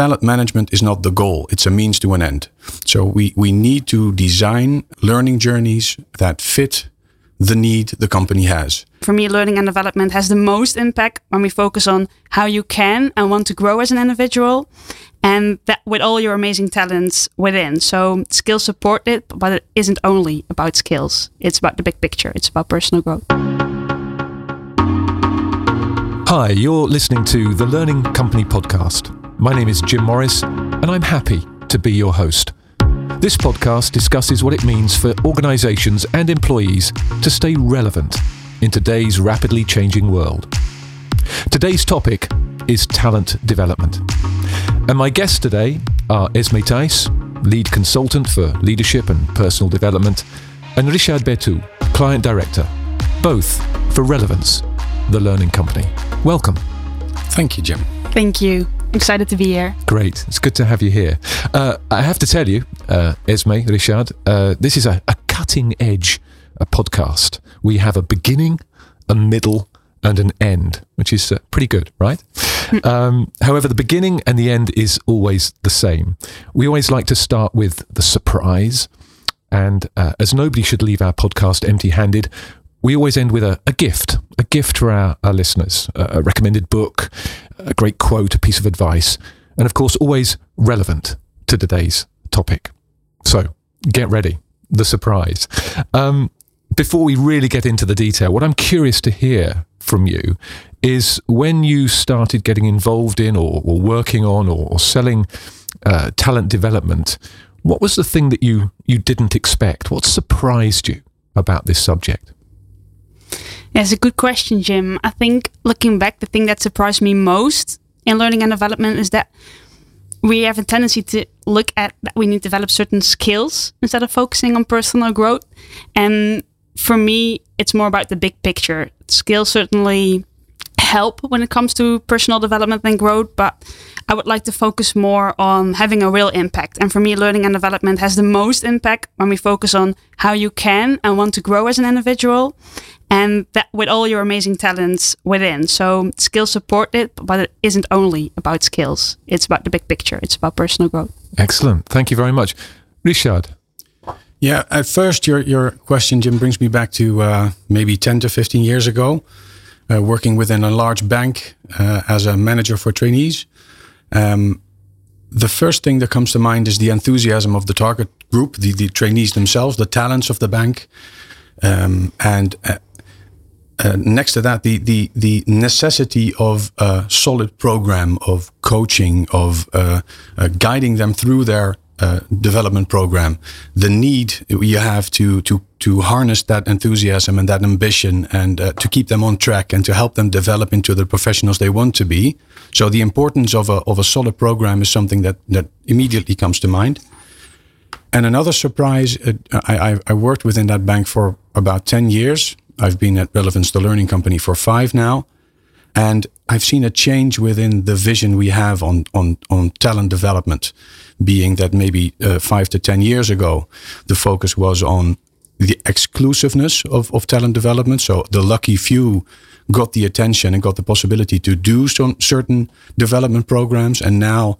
talent management is not the goal, it's a means to an end. So we, we need to design learning journeys that fit the need the company has. For me, learning and development has the most impact when we focus on how you can and want to grow as an individual and that with all your amazing talents within. So skills support it, but it isn't only about skills. It's about the big picture. It's about personal growth. Hi, you're listening to the Learning Company podcast. My name is Jim Morris, and I'm happy to be your host. This podcast discusses what it means for organisations and employees to stay relevant in today's rapidly changing world. Today's topic is talent development. And my guests today are Esmée Tijs, lead consultant for leadership and personal development, and Richard Bertou, client director, both for Relevance, the learning company. Welcome. Thank you, Jim. Thank you. Excited to be here. Great. It's good to have you here. Uh, I have to tell you, uh, Esmée, Richard, uh, this is a, a cutting edge a podcast. We have a beginning, a middle, and an end, which is uh, pretty good, right? um, however, the beginning and the end is always the same. We always like to start with the surprise. And uh, as nobody should leave our podcast empty handed, we always end with a, a gift, a gift for our, our listeners, a, a recommended book, a great quote, a piece of advice, and of course, always relevant to today's topic. So get ready, the surprise. Um, before we really get into the detail, what I'm curious to hear from you is when you started getting involved in or, or working on or, or selling uh, talent development, what was the thing that you, you didn't expect? What surprised you about this subject? It's a good question, Jim. I think looking back, the thing that surprised me most in learning and development is that we have a tendency to look at that we need to develop certain skills instead of focusing on personal growth. And for me, it's more about the big picture. Skills certainly help when it comes to personal development and growth, but I would like to focus more on having a real impact. And for me, learning and development has the most impact when we focus on how you can and want to grow as an individual and that with all your amazing talents within. So skills support it, but it isn't only about skills. It's about the big picture. It's about personal growth. Excellent. Thank you very much. Richard. Yeah, at first, your, your question, Jim, brings me back to uh, maybe 10 to 15 years ago, uh, working within a large bank uh, as a manager for trainees. Um, the first thing that comes to mind is the enthusiasm of the target group, the, the trainees themselves, the talents of the bank. Um, and uh, next to that, the, the, the necessity of a solid program of coaching, of uh, uh, guiding them through their uh, development program, the need you have to, to, to harness that enthusiasm and that ambition and uh, to keep them on track and to help them develop into the professionals they want to be. So the importance of a, of a solid program is something that, that immediately comes to mind. And another surprise, I, I worked within that bank for about 10 years I've been at Relevance, the learning company, for five now. And I've seen a change within the vision we have on, on, on talent development, being that maybe uh, five to 10 years ago, the focus was on the exclusiveness of, of talent development. So the lucky few got the attention and got the possibility to do some certain development programs. And now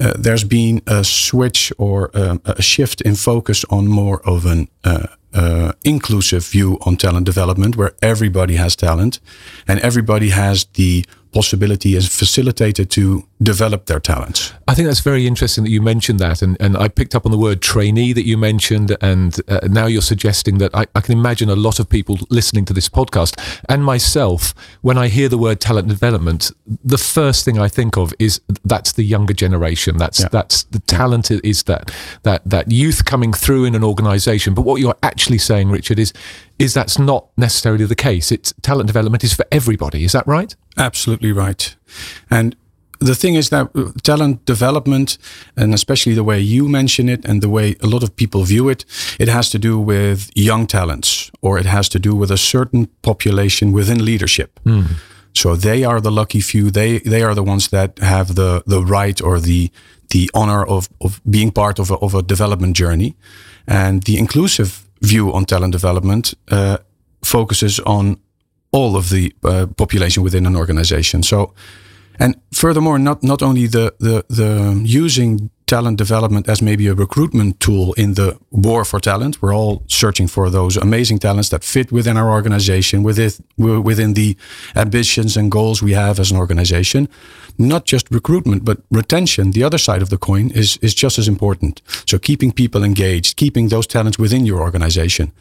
uh, there's been a switch or um, a shift in focus on more of an uh, uh, inclusive view on talent development where everybody has talent and everybody has the possibility is facilitated to develop their talents. I think that's very interesting that you mentioned that. And, and I picked up on the word trainee that you mentioned. And uh, now you're suggesting that I, I, can imagine a lot of people listening to this podcast and myself, when I hear the word talent development, the first thing I think of is that's the younger generation. That's, yeah. that's the talent is that, that, that youth coming through in an organization. But what you're actually saying, Richard, is, is that's not necessarily the case. It's talent development is for everybody. Is that right? Absolutely right. And the thing is that talent development, and especially the way you mention it and the way a lot of people view it, it has to do with young talents or it has to do with a certain population within leadership. Mm. So they are the lucky few. They they are the ones that have the the right or the the honor of of being part of a, of a development journey, and the inclusive view on talent development uh, focuses on all of the uh, population within an organization. So And furthermore, not not only the the the using talent development as maybe a recruitment tool in the war for talent. We're all searching for those amazing talents that fit within our organization, within within the ambitions and goals we have as an organization. Not just recruitment, but retention. The other side of the coin is is just as important. So keeping people engaged, keeping those talents within your organization,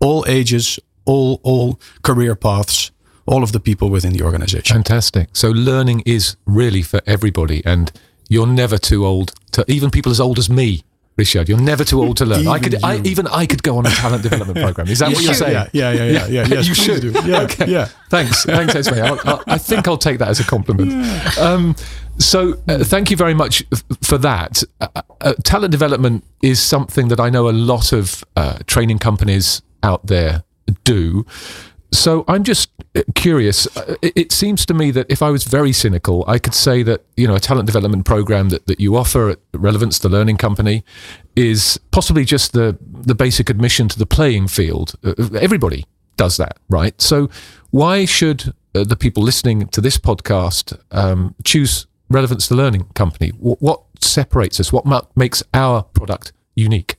all ages, all all career paths all of the people within the organization. Fantastic. So learning is really for everybody and you're never too old to even people as old as me. Richard, you're never too old to learn. I could, I, even I could go on a talent development program. Is that you what you're saying? Yeah, yeah, yeah, yeah. yeah, Yes, you should. Yeah, okay. yeah. Thanks, thanks, Esmée. I'll, I'll, i think I'll take that as a compliment. Um, so, uh, thank you very much f- for that. Uh, uh, talent development is something that I know a lot of uh, training companies out there do. So I'm just uh, curious. Uh, it seems to me that if I was very cynical, I could say that you know a talent development program that, that you offer at Relevance, the learning company, is possibly just the the basic admission to the playing field. Uh, everybody does that, right? So why should the people listening to this podcast um, choose Relevance, the learning company? What separates us? What makes our product unique?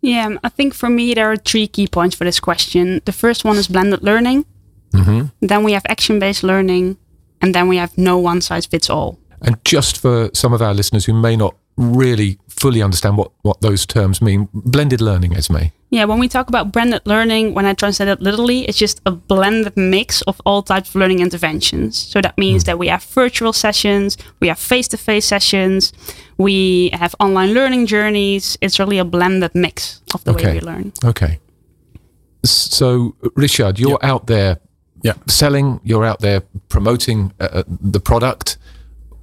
Yeah, I think for me there are three key points for this question. The first one is blended learning. Mm-hmm. Then we have action based learning. And then we have no one size fits all. And just for some of our listeners who may not really fully understand what, what those terms mean. Blended learning, Esmée. Yeah, when we talk about blended learning, when I translate it literally, it's just a blended mix of all types of learning interventions. So that means mm. that we have virtual sessions, we have face to face sessions, we have online learning journeys. It's really a blended mix of the okay. way we learn. Okay. So, Richard, you're yeah. out there yeah. selling, you're out there promoting uh, uh the product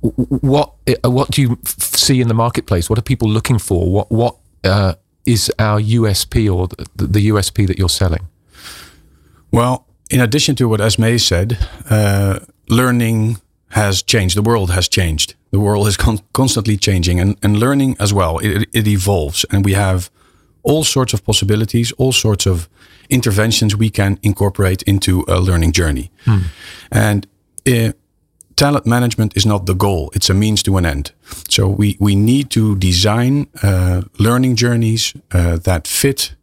what uh, what do you see in the marketplace? What are people looking for? What what uh, is our USP or the, the, USP that you're selling? Well, in addition to what Esmée said, uh, learning has changed. The world has changed. The world is con- constantly changing, and, and learning as well. It, it evolves, and we have all sorts of possibilities, all sorts of interventions we can incorporate into a learning journey. Hmm. And uh, talent management is not the goal; it's a means to an end. So we we need to design uh, learning journeys uh, that fit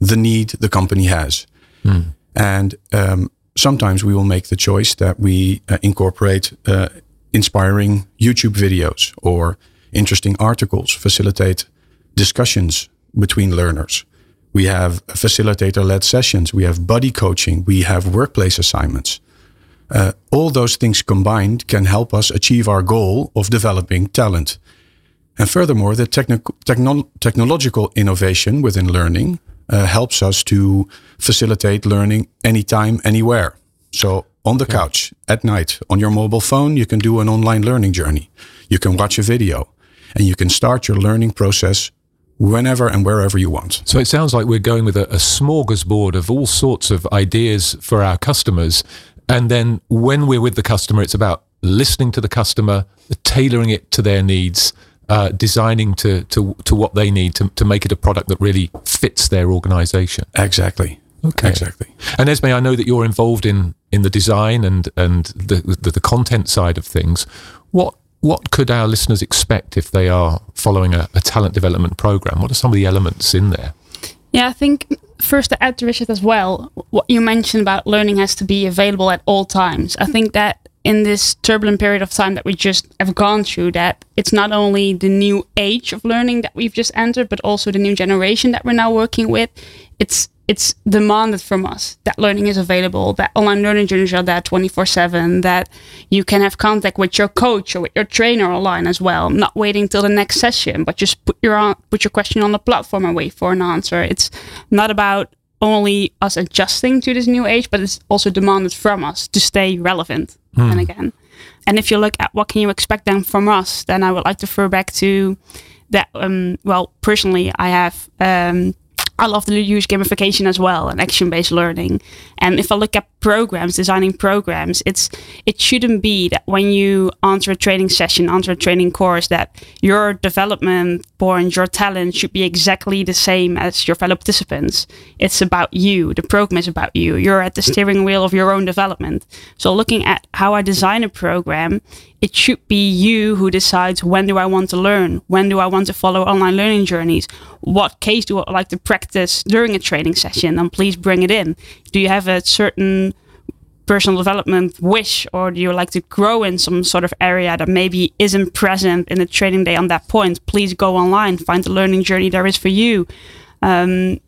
the need the company has, mm. and um, sometimes we will make the choice that we uh, incorporate uh, inspiring YouTube videos or interesting articles, facilitate discussions between learners. We have facilitator led sessions. We have buddy coaching. We have workplace assignments. Uh, all those things combined can help us achieve our goal of developing talent. And furthermore, the techno- technological innovation within learning uh, helps us to facilitate learning anytime, anywhere. So, on the couch, at night, on your mobile phone, you can do an online learning journey. You can watch a video and you can start your learning process whenever and wherever you want. So it sounds like we're going with a, a smorgasbord of all sorts of ideas for our customers and then when we're with the customer, it's about listening to the customer, tailoring it to their needs, uh, designing to, to, to what they need to, to make it a product that really fits their organization. Exactly. Okay. Exactly. And Esmée, I know that you're involved in, in the design and, and the, the, the content side of things. What what could our listeners expect if they are following a, a talent development program? What are some of the elements in there? Yeah, I think first to add to Richard as well, what you mentioned about learning has to be available at all times. I think that in this turbulent period of time that we just have gone through that it's not only the new age of learning that we've just entered but also the new generation that we're now working with it's it's demanded from us that learning is available, that online learning journeys are there 24 7, that you can have contact with your coach or with your trainer online as well, not waiting till the next session, but just put your, put your question on the platform and wait for an answer. It's not about only us adjusting to this new age, but it's also demanded from us to stay relevant. Hmm. And again, and if you look at what can you expect then from us, then I would like to refer back to that. Um, well, personally, I have um, I love to use gamification as well and action-based learning. And if I look at programs, designing programs, it's it shouldn't be that when you answer a training session, answer a training course, that your development point, your talent should be exactly the same as your fellow participants. It's about you. The program is about you. You're at the steering wheel of your own development. So looking at how I design a program, it should be you who decides when do I want to learn, when do I want to follow online learning journeys, what case do I like to practice during a training session, and please bring it in. Do you have a certain personal development wish, or do you like to grow in some sort of area that maybe isn't present in the training day on that point? Please go online, find the learning journey there is for you. Um,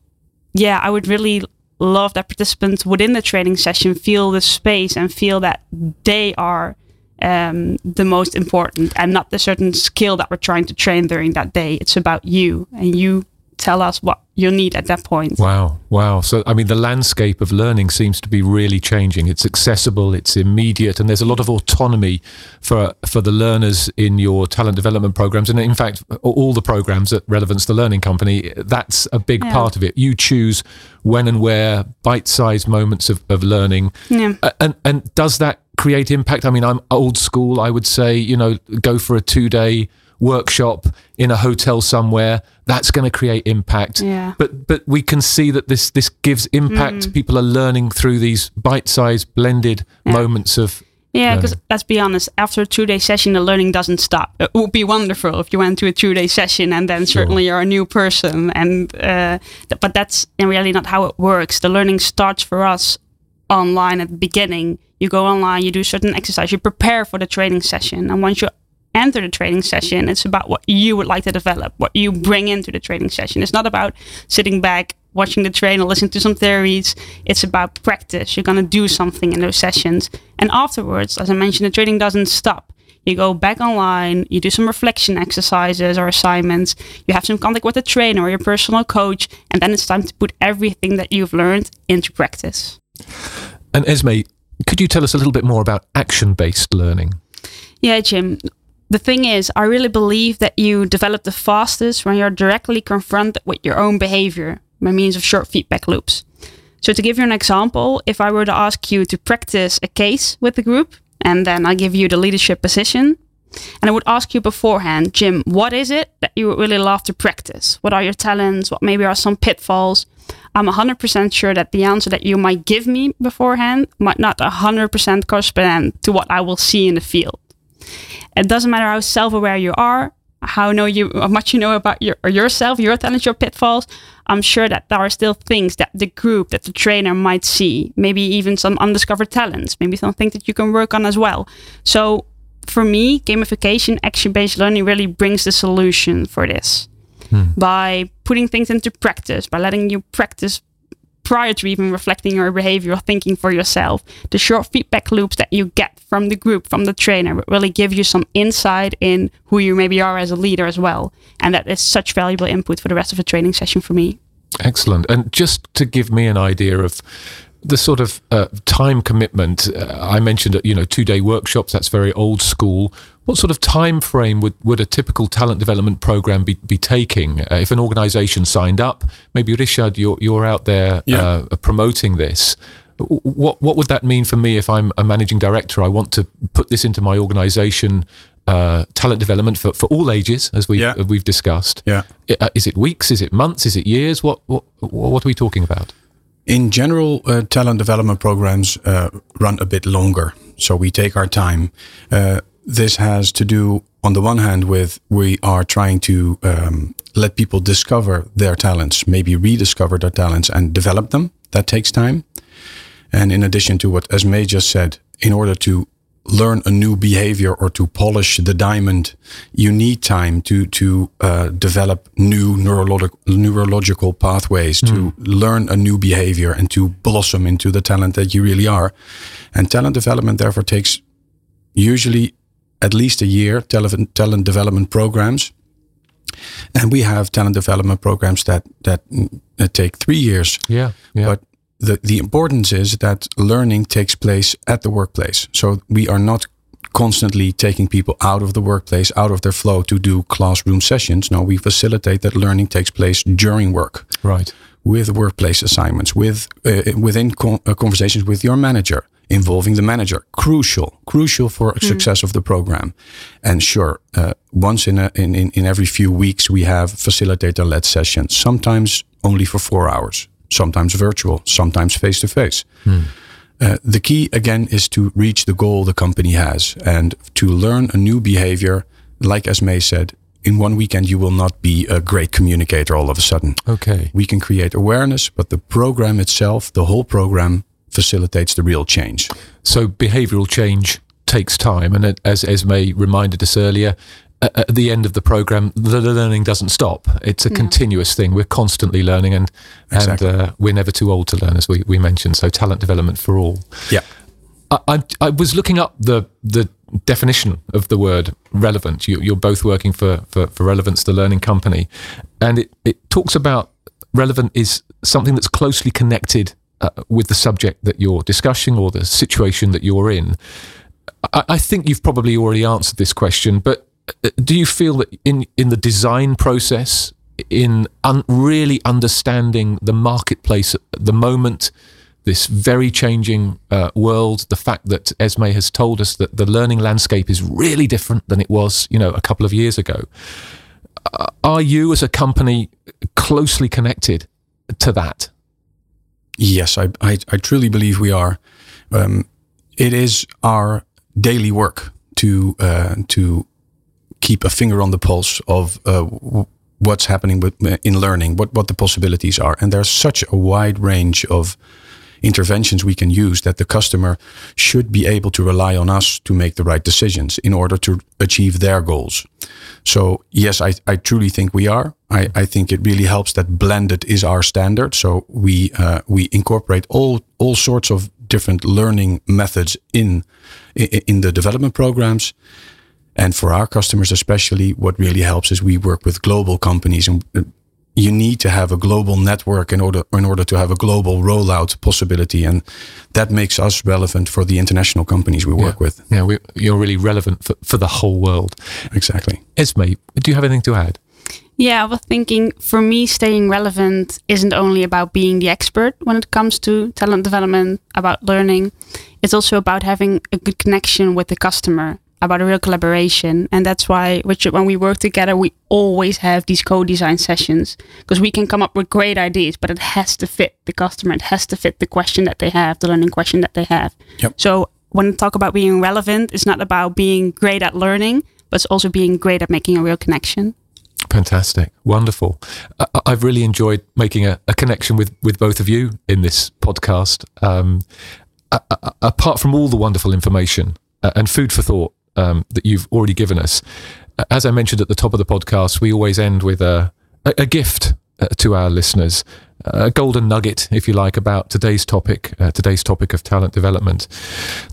yeah, I would really love that participants within the training session feel the space and feel that they are um, the most important and not the certain skill that we're trying to train during that day. It's about you and you tell us what you need at that point. Wow, wow. So, I mean, the landscape of learning seems to be really changing. It's accessible, it's immediate, and there's a lot of autonomy for for the learners in your talent development programs. And in fact, all the programs at Relevance, the learning company, that's a big Yeah. part of it. You choose when and where bite-sized moments of, of learning. Yeah. And and does that create impact? I mean, I'm old school. I would say, you know, go for a two-day workshop in a hotel somewhere. That's going to create impact. Yeah. But but we can see that this this gives impact. People are learning through these bite-sized, blended moments of. Yeah, because let's be honest, after a two day session, the learning doesn't stop. It would be wonderful if you went to a two day session and then certainly you're a new person. And uh, th- but that's in reality not how it works. The learning starts for us online at the beginning. You go online, you do certain exercise, you prepare for the training session, and once you enter the training session, it's about what you would like to develop, what you bring into the training session. It's not about sitting back, watching the trainer, listening to some theories. It's about practice. You're going to do something in those sessions. And afterwards, as I mentioned, the training doesn't stop. You go back online, you do some reflection exercises or assignments, you have some contact with the trainer or your personal coach, and then it's time to put everything that you've learned into practice. And Esmée, could you tell us a little bit more about action-based learning? Yeah, Jim. The thing is, I really believe that you develop the fastest when you're directly confronted with your own behavior by means of short feedback loops. So, to give you an example, if I were to ask you to practice a case with the group, and then I give you the leadership position, and I would ask you beforehand, Jim, what is it that you would really love to practice? What are your talents? What maybe are some pitfalls? I'm 100% sure that the answer that you might give me beforehand might not 100% correspond to what I will see in the field. It doesn't matter how self-aware you are, how know you how much you know about your yourself, your talents, your pitfalls. I'm sure that there are still things that the group, that the trainer might see. Maybe even some undiscovered talents. Maybe something that you can work on as well. So for me, gamification, action-based learning really brings the solution for this. Hmm. By putting things into practice, by letting you practice prior to even reflecting your behavior or thinking for yourself. The short feedback loops that you get from the group, from the trainer, really give you some insight in who you maybe are as a leader as well. And that is such valuable input for the rest of the training session for me. Excellent. And just to give me an idea of the sort of uh, time commitment, uh, I mentioned, you know, two day workshops. That's very old school. What sort of time frame would, would a typical talent development program be, be taking? Uh, if an organisation signed up, maybe Richard, you're you're out there Yeah. uh, promoting this. What what would that mean for me if I'm a managing director? I want to put this into my organisation. Uh, talent development for, for all ages, as we Yeah. we've discussed. Yeah. Uh, is it weeks? Is it months? Is it years? What what what are we talking about? In general, uh, talent development programs uh, run a bit longer, so we take our time. Uh, this has to do, on the one hand, with we are trying to um, let people discover their talents, maybe rediscover their talents and develop them. That takes time. And in addition to what Esmée just said, in order to learn a new behavior or to polish the diamond, you need time to to uh, develop new neurological neurological pathways to learn a new behavior and to blossom into the talent that you really are. And talent development therefore takes usually at least a year. Talent talent development programs. And we have talent development programs that that, that take three years. Yeah, yeah. But the, the importance is that learning takes place at the workplace. So we are not constantly taking people out of the workplace, out of their flow to do classroom sessions. No, we facilitate that learning takes place during work. right. with workplace assignments, with uh, within con- uh, conversations with your manager, involving the manager. Crucial, crucial for mm. success of the program. And sure, uh, once in, a, in, in in every few weeks we have facilitator-led sessions. Sometimes only for four hours. Sometimes virtual. Sometimes face to face. the key again is to reach the goal the company has and to learn a new behavior. Like Esmée said, in one weekend you will not be a great communicator all of a sudden. Okay. We can create awareness, but the program itself, the whole program, facilitates the real change. So behavioral change takes time, and as Esmée reminded us earlier, at the end of the program, the learning doesn't stop. It's a no. continuous thing. We're constantly learning, and exactly. and uh, we're never too old to learn, as we, we mentioned. So talent development for all. Yeah. I, I, I was looking up the the definition of the word relevant. You, are both working for, for, for Relevance, the learning company, and it, it talks about relevant is something that's closely connected uh, with the subject that you're discussing or the situation that you're in. I, I think you've probably already answered this question, but do you feel that in, in the design process, in un, really understanding the marketplace at the moment, this very changing uh, world, the fact that Esmée has told us that the learning landscape is really different than it was, you know, a couple of years ago. Uh, are you as a company closely connected to that? Yes, I, I, I truly believe we are. Um, it is our daily work to uh, to keep a finger on the pulse of uh, what's happening with, in learning, what what the possibilities are, and there's such a wide range of interventions we can use that the customer should be able to rely on us to make the right decisions in order to achieve their goals. So yes, I, I truly think we are. I, I think it really helps that blended is our standard. So we uh, we incorporate all all sorts of different learning methods in in the development programs. And for our customers, especially, what really helps is we work with global companies and uh, you need to have a global network in order in order to have a global rollout possibility, and that makes us relevant for the international companies we work yeah. with. Yeah, we, you're really relevant for, for the whole world. Exactly. Esmée, do you have anything to add? Yeah, I was thinking for me, staying relevant isn't only about being the expert when it comes to talent development, about learning. It's also about having a good connection with the customer about a real collaboration. And that's why, Richard, when we work together, we always have these co-design sessions because we can come up with great ideas, but it has to fit the customer. It has to fit the question that they have, the learning question that they have. Yep. So when I talk about being relevant, it's not about being great at learning, but it's also being great at making a real connection. Fantastic, wonderful. I, have really enjoyed making a, a, connection with with both of you in this podcast. Um, apart from all the wonderful information uh, and food for thought um, that you've already given us. As I mentioned at the top of the podcast, we always end with a, a, a gift uh, to our listeners, a golden nugget, if you like, about today's topic, uh, today's topic of talent development,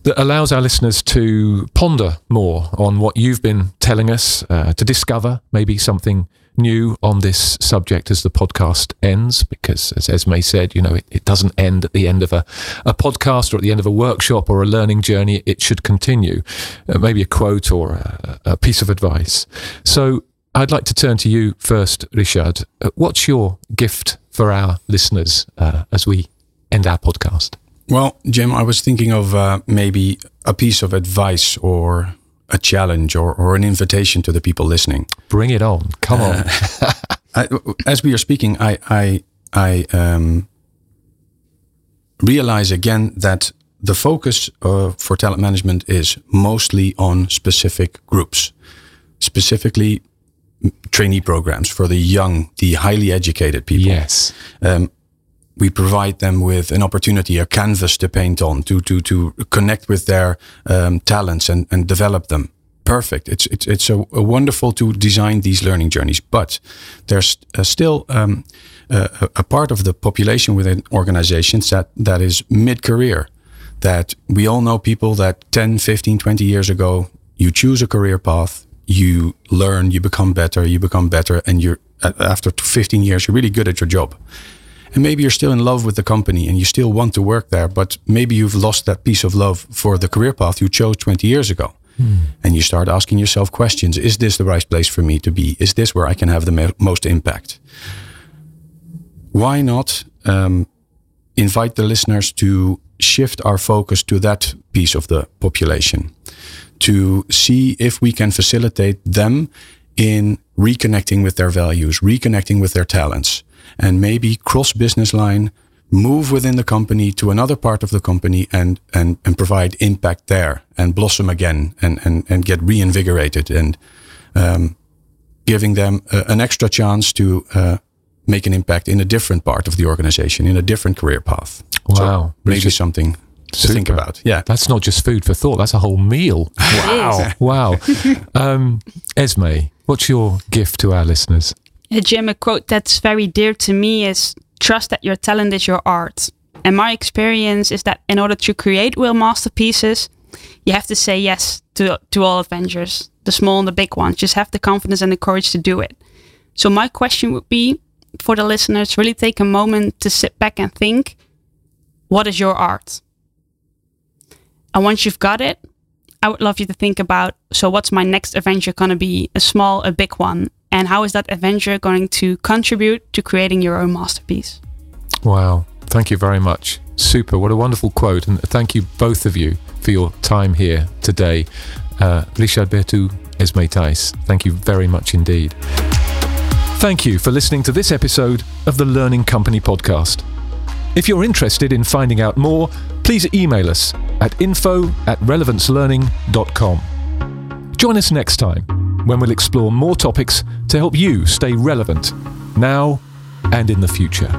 that allows our listeners to ponder more on what you've been telling us, uh, to discover maybe something new on this subject as the podcast ends, because as Esmée said, you know, it, it doesn't end at the end of a, a podcast or at the end of a workshop or a learning journey. It should continue. Uh, maybe a quote or a, a, piece of advice. So I'd like to turn to you first, Richard. Uh, what's your gift for our listeners uh, as we end our podcast? Well, Jim, I was thinking of uh, maybe a piece of advice or a challenge or, or an invitation to the people listening. Bring it on. Come on. I, as we are speaking, I, I, I um, realize again that the focus uh, for talent management is mostly on specific groups, specifically trainee programs for the young, the highly educated people. Yes. Um, we provide them with an opportunity, a canvas to paint on, to to to connect with their um, talents and and develop them. Perfect. It's it's it's a, a wonderful to design these learning journeys, but there's uh, still um, a, a part of the population within organizations that that is mid career. That we all know people that 10, 15, 20 years ago, you choose a career path, you learn, you become better, you become better, and you're after 15 years, you're really good at your job and maybe you're still in love with the company and you still want to work there, but maybe you've lost that piece of love for the career path you chose 20 years ago. Hmm. And you start asking yourself questions Is this the right place for me to be? Is this where I can have the mo- most impact? why not um, invite the listeners to shift our focus to that piece of the population to see if we can facilitate them in reconnecting with their values, reconnecting with their talents, and maybe cross business line, move within the company to another part of the company and, and, and provide impact there and blossom again and, and, and get reinvigorated and um, giving them uh, an extra chance to uh, make an impact in a different part of the organization, in a different career path. Wow. So maybe Richard, something to think about. Yeah. That's not just food for thought. That's a whole meal. Wow. wow. Um, Esmée, what's your gift to our listeners? Jim, a quote that's very dear to me is trust that your talent is your art. And my experience is that in order to create real masterpieces, you have to say yes to, to all adventures, the small and the big ones. Just have the confidence and the courage to do it. So, my question would be for the listeners really take a moment to sit back and think what is your art? And once you've got it, I would love you to think about so, what's my next adventure going to be? A small, a big one? And how is that adventure going to contribute to creating your own masterpiece? Wow. Thank you very much. Super. What a wonderful quote. And thank you, both of you, for your time here today. Uh, Richard Bertou, Esmée Tijs, thank you very much indeed. Thank you for listening to this episode of the Learning Company podcast. If you're interested in finding out more, please email us at info at relevancelearning.com. Join us next time when we'll explore more topics to help you stay relevant now and in the future.